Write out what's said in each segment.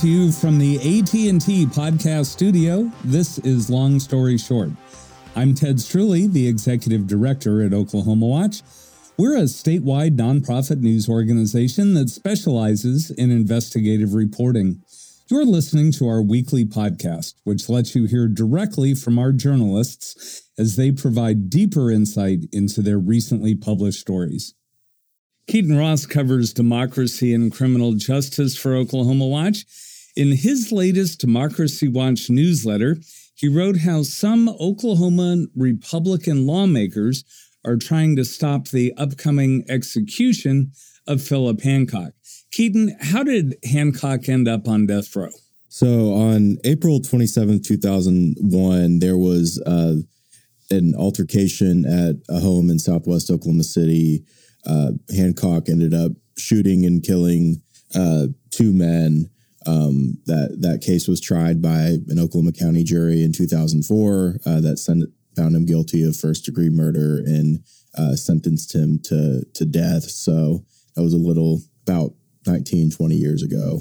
to you from the AT&T podcast studio. This is Long Story Short. I'm Ted Streuli, the executive director at Oklahoma Watch. We're a statewide nonprofit news organization that specializes in investigative reporting. You're listening to our weekly podcast, which lets you hear directly from our journalists as they provide deeper insight into their recently published stories. Keaton Ross covers democracy and criminal justice for Oklahoma Watch. In his latest Democracy Watch newsletter, he wrote how some Oklahoma Republican lawmakers are trying to stop the upcoming execution of Phillip Hancock. Keaton, how did Hancock end up on death row? So on April 27, 2001, there was uh, an altercation at a home in southwest Oklahoma City uh, Hancock ended up shooting and killing uh, two men. Um, that that case was tried by an Oklahoma County jury in 2004. Uh, that sent, found him guilty of first degree murder and uh, sentenced him to to death. So that was a little about 19, 20 years ago.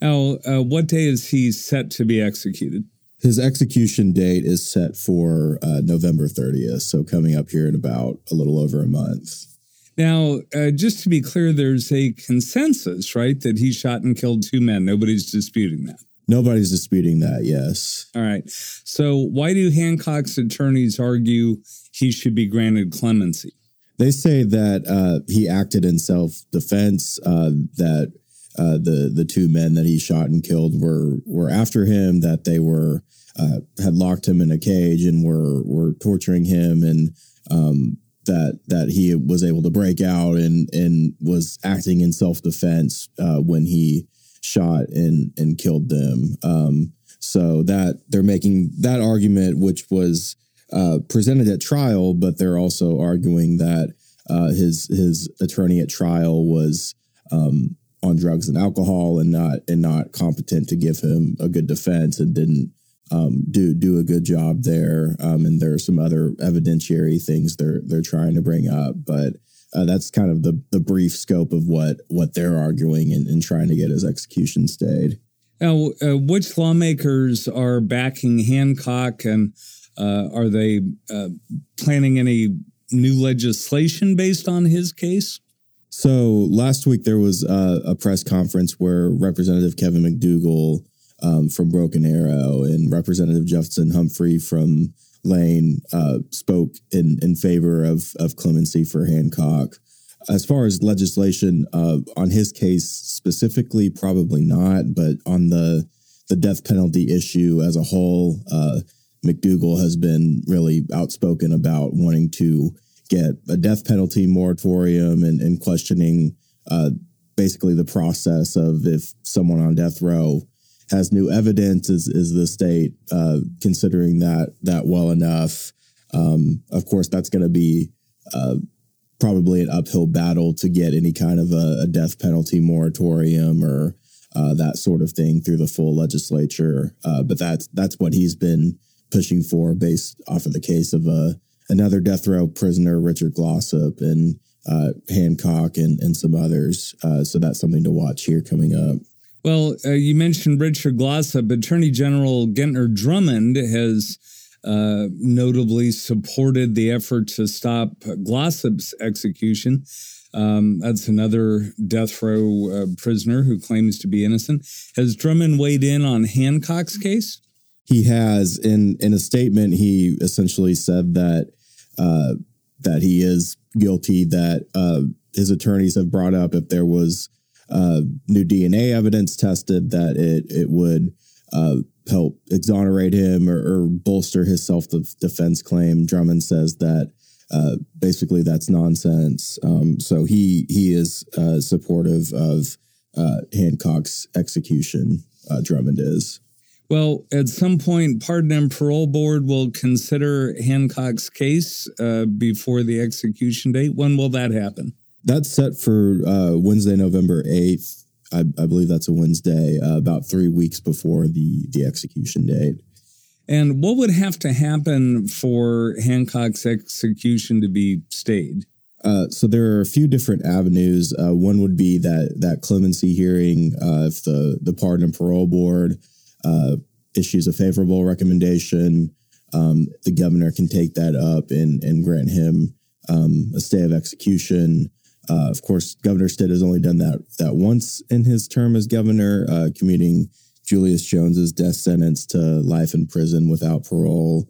Now, uh, what day is he set to be executed? His execution date is set for uh, November 30th, so coming up here in about a little over a month. Now, uh, just to be clear, there's a consensus, right, that he shot and killed two men. Nobody's disputing that. Nobody's disputing that, yes. All right. So, why do Hancock's attorneys argue he should be granted clemency? They say that uh, he acted in self defense, uh, that uh, the the two men that he shot and killed were were after him, that they were uh, had locked him in a cage and were were torturing him, and um, that that he was able to break out and and was acting in self defense uh, when he shot and and killed them. Um, so that they're making that argument, which was uh, presented at trial, but they're also arguing that uh, his his attorney at trial was um, on drugs and alcohol and not and not competent to give him a good defense and didn't um, do do a good job there. Um, and there are some other evidentiary things they're they're trying to bring up, but uh, that's kind of the the brief scope of what what they're arguing and, and trying to get his execution stayed. Now, uh, which lawmakers are backing Hancock, and uh, are they uh, planning any new legislation based on his case? So last week there was a press conference where Representative Kevin McDugle um, from Broken Arrow, and Representative Justin Humphrey from Lane uh, spoke in in favor of of clemency for Hancock. As far as legislation uh, on his case specifically, probably not, but on the the death penalty issue as a whole, uh, McDugle has been really outspoken about wanting to get a death penalty moratorium and, and questioning uh, basically the process of if someone on death row has new evidence. Is is the state uh, considering that that well enough? Um, of course, that's going to be uh, probably an uphill battle to get any kind of a, a death penalty moratorium or uh, that sort of thing through the full legislature. Uh, but that's that's what he's been pushing for, based off of the case of uh, another death row prisoner, Richard Glossip, and uh, Hancock, and and some others. so that's something to watch here coming up. Well, uh, you mentioned Richard Glossip. Attorney General Gentner Drummond has uh, notably supported the effort to stop Glossip's execution. Um, that's another death row uh, prisoner who claims to be innocent. Has Drummond weighed in on Hancock's case? He has. In in a statement, he essentially said that uh, that he is guilty. That uh, his attorneys have brought up if there was uh, new DNA evidence tested that it it would uh, help exonerate him or, or bolster his self defense claim. Drummond says that uh, basically that's nonsense. Um, so he he is uh, supportive of uh, Hancock's execution. Uh, Drummond is. Well, at some point, Pardon and Parole Board will consider Hancock's case before the execution date. When will that happen? That's set for uh, Wednesday, November 8th. I, I, believe that's a Wednesday, uh, about three weeks before the, the execution date. And what would have to happen for Hancock's execution to be stayed? Uh, so there are a few different avenues. Uh, one would be that that clemency hearing uh, if the the pardon and parole board uh, issues a favorable recommendation, um, the governor can take that up and and grant him um, a stay of execution. Uh, of course, Governor Stitt has only done that that once in his term as governor, uh, commuting Julius Jones's death sentence to life in prison without parole.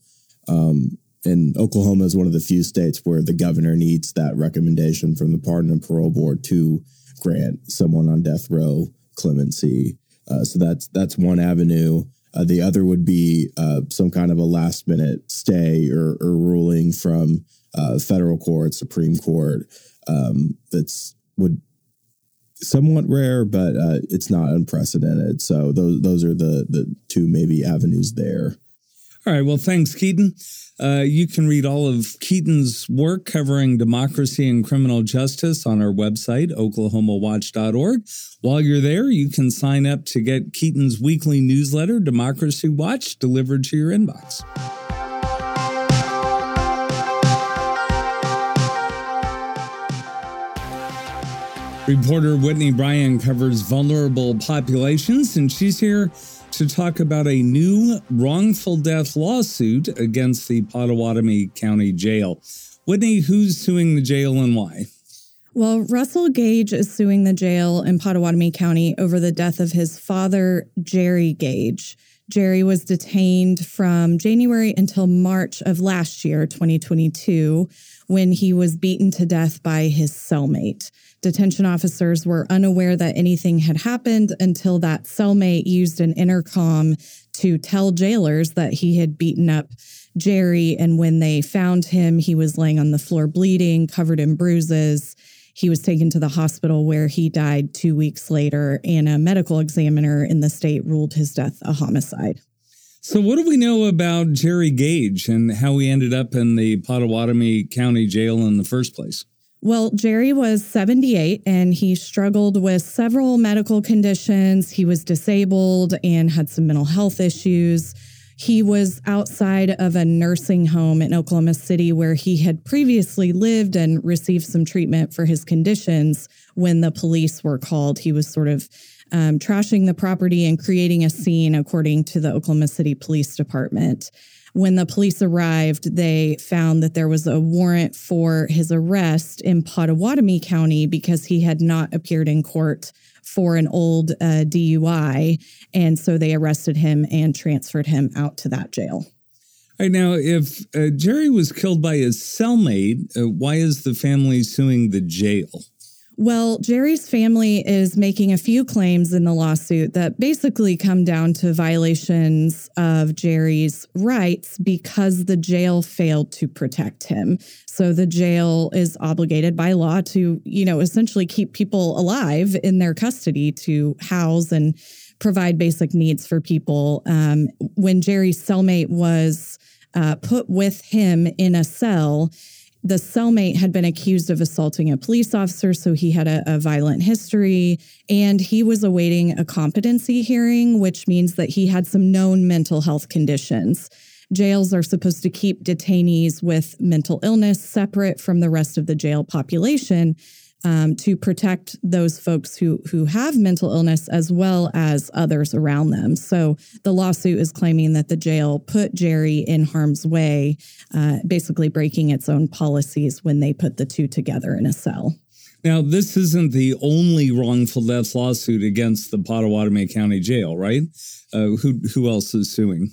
Um, and Oklahoma is one of the few states where the governor needs that recommendation from the Pardon and Parole Board to grant someone on death row clemency. Uh, so that's that's one avenue. Uh, the other would be uh, some kind of a last minute stay or, or ruling from uh, federal court, Supreme Court. Um, that's would somewhat rare, but uh, it's not unprecedented. So those those are the the two maybe avenues there. All right. Well, thanks, Keaton. Uh, you can read all of Keaton's work covering democracy and criminal justice on our website, oklahomawatch.org. While you're there, you can sign up to get Keaton's weekly newsletter, Democracy Watch, delivered to your inbox. Reporter Whitney Bryen covers vulnerable populations, and she's here to talk about a new wrongful death lawsuit against the Pottawatomie County Jail. Whitney, who's suing the jail and why? Well, Russell Gage is suing the jail in Pottawatomie County over the death of his father, Jerry Gage. Jerry was detained from January until March of last year, 2022, when he was beaten to death by his cellmate. Detention officers were unaware that anything had happened until that cellmate used an intercom to tell jailers that he had beaten up Jerry. And when they found him, he was laying on the floor bleeding, covered in bruises. He was taken to the hospital where he died two weeks later, and a medical examiner in the state ruled his death a homicide. So, what do we know about Jerry Gage and how he ended up in the Pottawatomie County Jail in the first place? Well, Jerry was 78 and he struggled with several medical conditions. He was disabled and had some mental health issues. He was outside of a nursing home in Oklahoma City where he had previously lived and received some treatment for his conditions when the police were called. He was sort of um, trashing the property and creating a scene, according to the Oklahoma City Police Department. When the police arrived, they found that there was a warrant for his arrest in Pottawatomie County because he had not appeared in court for an old uh, DUI. And so they arrested him and transferred him out to that jail. All right, now, if uh, Jerry was killed by his cellmate, uh, why is the family suing the jail? Well, Jerry's family is making a few claims in the lawsuit that basically come down to violations of Jerry's rights because the jail failed to protect him. So the jail is obligated by law to, you know, essentially keep people alive in their custody to house and provide basic needs for people. Um, when Jerry's cellmate was uh, put with him in a cell, the cellmate had been accused of assaulting a police officer, so he had a, a, violent history, and he was awaiting a competency hearing, which means that he had some known mental health conditions. Jails are supposed to keep detainees with mental illness separate from the rest of the jail population um, to protect those folks who who have mental illness as well as others around them. So the lawsuit is claiming that the jail put Jerry in harm's way, uh, basically breaking its own policies when they put the two together in a cell. Now, this isn't the only wrongful death lawsuit against the Pottawatomie County Jail, right? Uh, who who else is suing?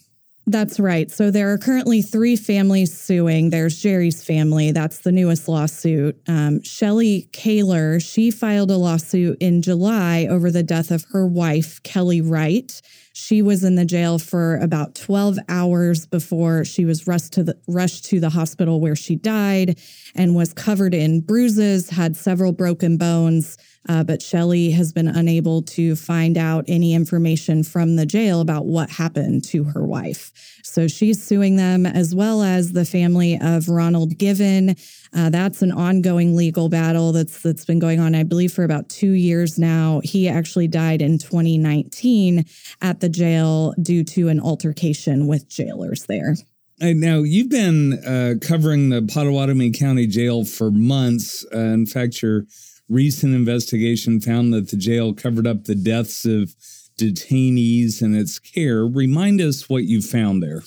That's right. So there are currently three families suing. There's Jerry's family. That's the newest lawsuit. Um, Shelly Kaler, she filed a lawsuit in July over the death of her wife, Kelly Wright. She was in the jail for about 12 hours before she was rushed to the rushed to the hospital where she died and was covered in bruises, had several broken bones. Uh, but Shelly has been unable to find out any information from the jail about what happened to her wife. So she's suing them as well as the family of Ronald Given. Uh, that's an ongoing legal battle that's that's been going on, I believe, for about two years now. He actually died in 2019 at the jail due to an altercation with jailers there. And now, you've been uh, covering the Pottawatomie County Jail for months. Uh, in fact, your recent investigation found that the jail covered up the deaths of detainees in its care. Remind us what you found there.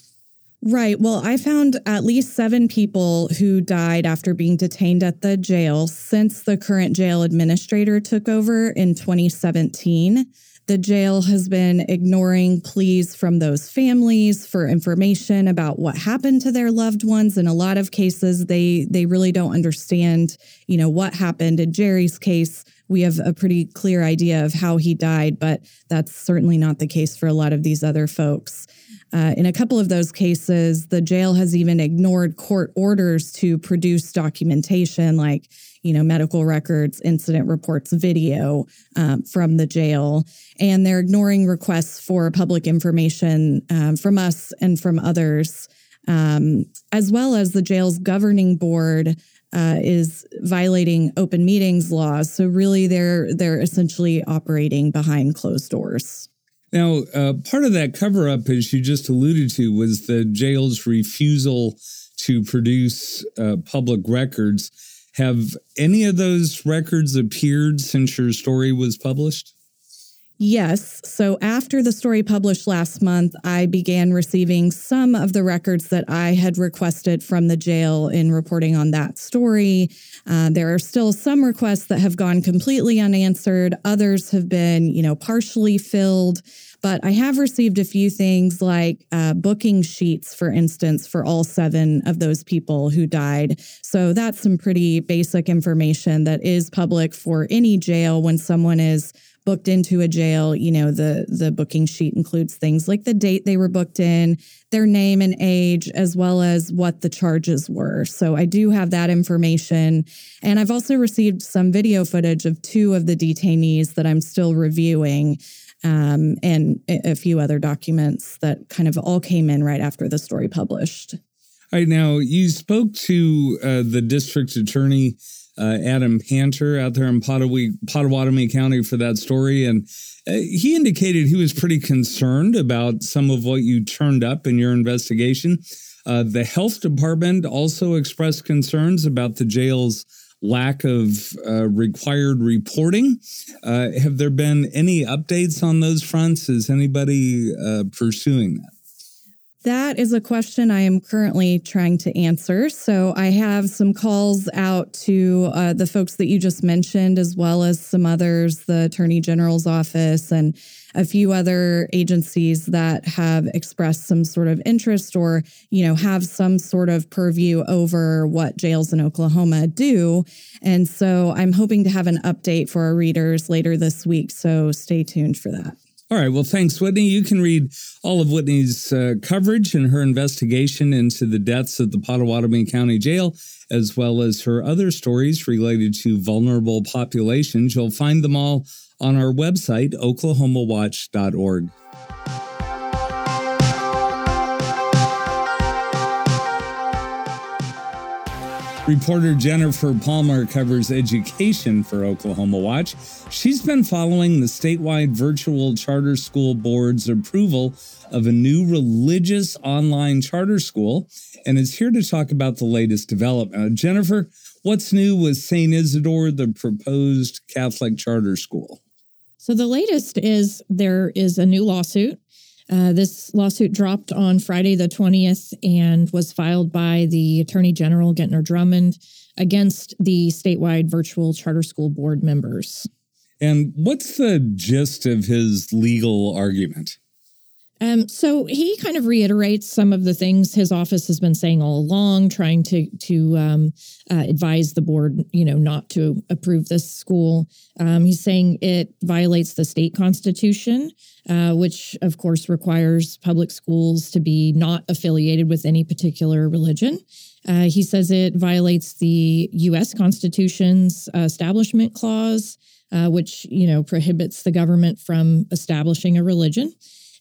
Right. Well, I found at least seven people who died after being detained at the jail since the current jail administrator took over in 2017. The jail has been ignoring pleas from those families for information about what happened to their loved ones. In a lot of cases, they they really don't understand, you know, what happened. In Jerry's case, we have a pretty clear idea of how he died, but that's certainly not the case for a lot of these other folks. Uh, in a couple of those cases, the jail has even ignored court orders to produce documentation like, you know, medical records, incident reports, video um, from the jail. And they're ignoring requests for public information um, from us and from others, um, as well as the jail's governing board. Uh, is violating open meetings laws. So really, they're they're essentially operating behind closed doors. Now, uh, part of that cover up, as you just alluded to, was the jail's refusal to produce uh, public records. Have any of those records appeared since your story was published? Yes. So after the story published last month, I began receiving some of the records that I had requested from the jail in reporting on that story. Uh, there are still some requests that have gone completely unanswered. Others have been, you know, partially filled. But I have received a few things like uh, booking sheets, for instance, for all seven of those people who died. So that's some pretty basic information that is public for any jail when someone is booked into a jail, you know, the the booking sheet includes things like the date they were booked in, their name and age, as well as what the charges were. So I do have that information. And I've also received some video footage of two of the detainees that I'm still reviewing. Um, and a few other documents that kind of all came in right after the story published. All right, now you spoke to uh, the district attorney uh, Adam Panter out there in Pottawatomie, Pottawatomie County for that story. And uh, he indicated he was pretty concerned about some of what you turned up in your investigation. Uh, the health department also expressed concerns about the jail's lack of uh, required reporting. Uh, have there been any updates on those fronts? Is anybody uh, pursuing that? That is a question I am currently trying to answer. So I have some calls out to uh, the folks that you just mentioned, as well as some others, the Attorney General's office and a few other agencies that have expressed some sort of interest or, you know, have some sort of purview over what jails in Oklahoma do. And so I'm hoping to have an update for our readers later this week. So stay tuned for that. All right. Well, thanks, Whitney. You can read all of Whitney's uh, coverage and her investigation into the deaths at the Pottawatomie County Jail, as well as her other stories related to vulnerable populations. You'll find them all on our website, oklahomawatch.org. Reporter Jennifer Palmer covers education for Oklahoma Watch. She's been following the statewide virtual charter school board's approval of a new religious online charter school and is here to talk about the latest development. Uh, Jennifer, what's new with St. Isidore, the proposed Catholic charter school? So, the latest is there is a new lawsuit uh, this lawsuit dropped on Friday the 20th and was filed by the Attorney General Gentner Drummond against the statewide virtual charter school board members. And what's the gist of his legal argument? Um, so he kind of reiterates some of the things his office has been saying all along, trying to to um, uh, advise the board, you know, not to approve this school. Um, he's saying it violates the state constitution, uh, which of course requires public schools to be not affiliated with any particular religion. Uh, he says it violates the U.S. Constitution's Establishment Clause, uh, which you know prohibits the government from establishing a religion.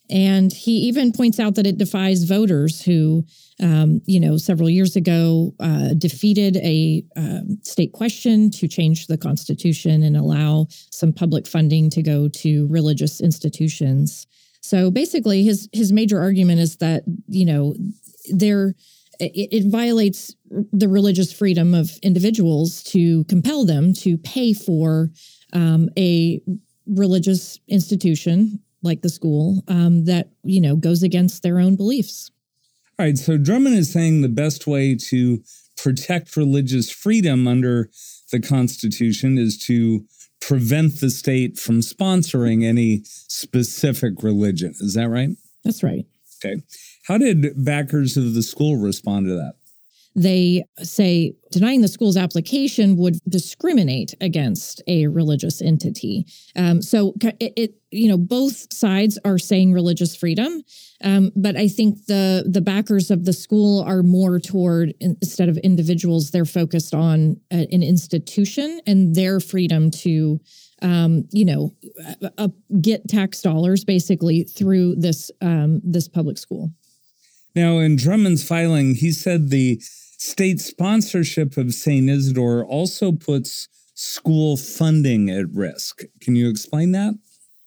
And he even points out that it defies voters who, um, you know, several years ago uh, defeated a uh, state question to change the Constitution and allow some public funding to go to religious institutions. So basically, his his major argument is that you know there it, it violates the religious freedom of individuals to compel them to pay for um, a religious institution like the school um, that you know goes against their own beliefs. All right, so Drummond is saying the best way to protect religious freedom under the Constitution is to prevent the state from sponsoring any specific religion. Is that right? That's right. Okay. How did backers of the school respond to that? They say denying the school's application would discriminate against a religious entity. Um, so it, it, you know, both sides are saying religious freedom, um, but I think the the backers of the school are more toward instead of individuals, they're focused on a, an institution and their freedom to um, you know, uh, uh, get tax dollars basically through this um, this public school. Now, in Drummond's filing, he said the state sponsorship of St. Isidore also puts school funding at risk. Can you explain that?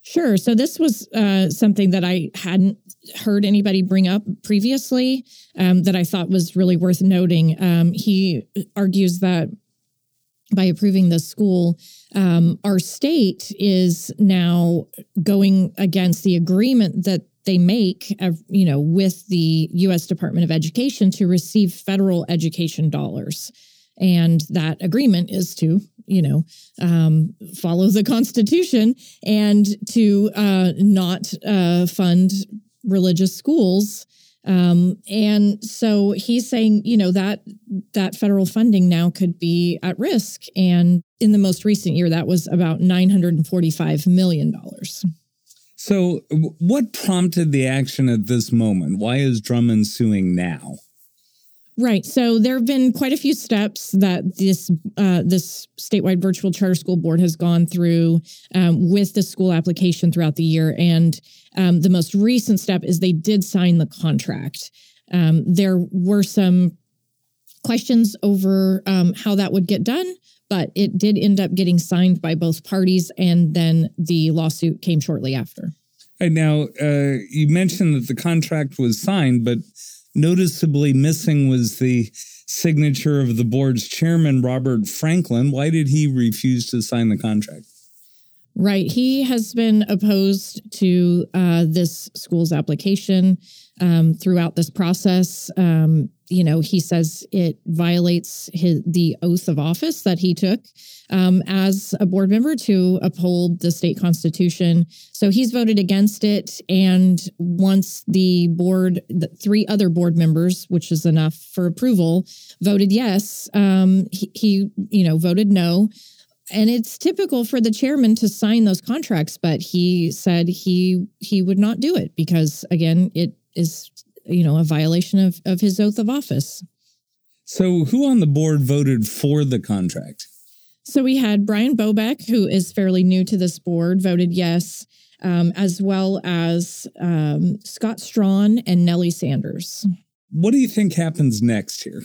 Sure. So this was uh, something that I hadn't heard anybody bring up previously um, that I thought was really worth noting. Um, he argues that by approving the school, um, our state is now going against the agreement that they make, uh, you know, with the U.S. Department of Education to receive federal education dollars. And that agreement is to, you know, um, follow the Constitution and to uh, not uh, fund religious schools. Um, and so he's saying, you know, that that federal funding now could be at risk. And in the most recent year, that was about nine hundred and forty-five million dollars. So, what prompted the action at this moment? Why is Drummond suing now? Right. So there have been quite a few steps that this uh, this statewide virtual charter school board has gone through um, with the school application throughout the year, and um, the most recent step is they did sign the contract. Um, there were some questions over um, how that would get done, but it did end up getting signed by both parties, and then the lawsuit came shortly after. Right now, uh, you mentioned that the contract was signed, but noticeably missing was the signature of the board's chairman, Robert Franklin. Why did he refuse to sign the contract? Right. He has been opposed to uh, this school's application um, throughout this process. Um, you know, he says it violates his, the oath of office that he took um, as a board member to uphold the state constitution. So he's voted against it. And once the board, the three other board members, which is enough for approval, voted yes, um, he, he, you know, voted no and it's typical for the chairman to sign those contracts but he said he he would not do it because again it is you know, a violation of, of his oath of office. So, who on the board voted for the contract? So, we had Brian Bobek, who is fairly new to this board, voted yes, um, as well as um, Scott Strawn and Nellie Sanders. What do you think happens next here?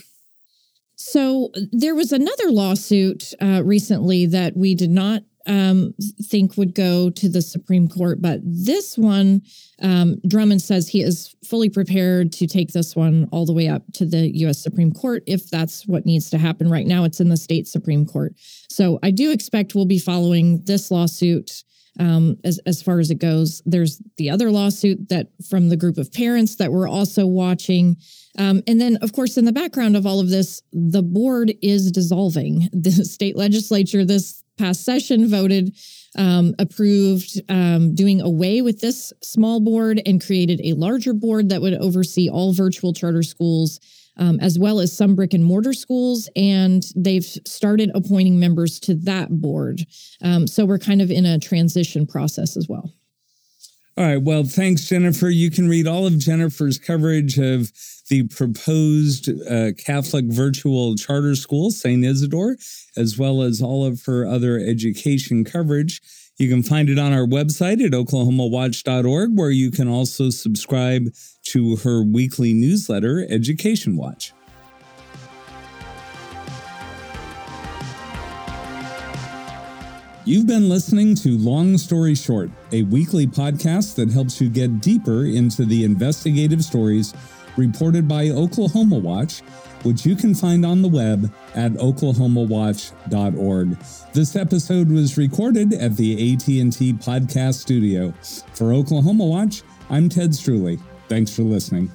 So, there was another lawsuit uh, recently that we did not um, think would go to the Supreme Court, but this one, um, Drummond says he is fully prepared to take this one all the way up to the U.S. Supreme Court if that's what needs to happen. Right now, it's in the state Supreme Court. So I do expect we'll be following this lawsuit. Um, as, as far as it goes, there's the other lawsuit that from the group of parents that we're also watching. Um, and then, of course, in the background of all of this, the board is dissolving. The state legislature this past session voted um, approved um, doing away with this small board and created a larger board that would oversee all virtual charter schools um, as well as some brick and mortar schools. And they've started appointing members to that board. Um, so we're kind of in a transition process as well all right. Well, thanks, Jennifer. You can read all of Jennifer's coverage of the proposed uh, Catholic virtual charter school, St. Isidore, as well as all of her other education coverage. You can find it on our website at oklahomawatch.org, where you can also subscribe to her weekly newsletter, Education Watch. You've been listening to Long Story Short, a weekly podcast that helps you get deeper into the investigative stories reported by Oklahoma Watch, which you can find on the web at oklahomawatch.org. This episode was recorded at the AT&T Podcast Studio. For Oklahoma Watch, I'm Ted Streuli. Thanks for listening.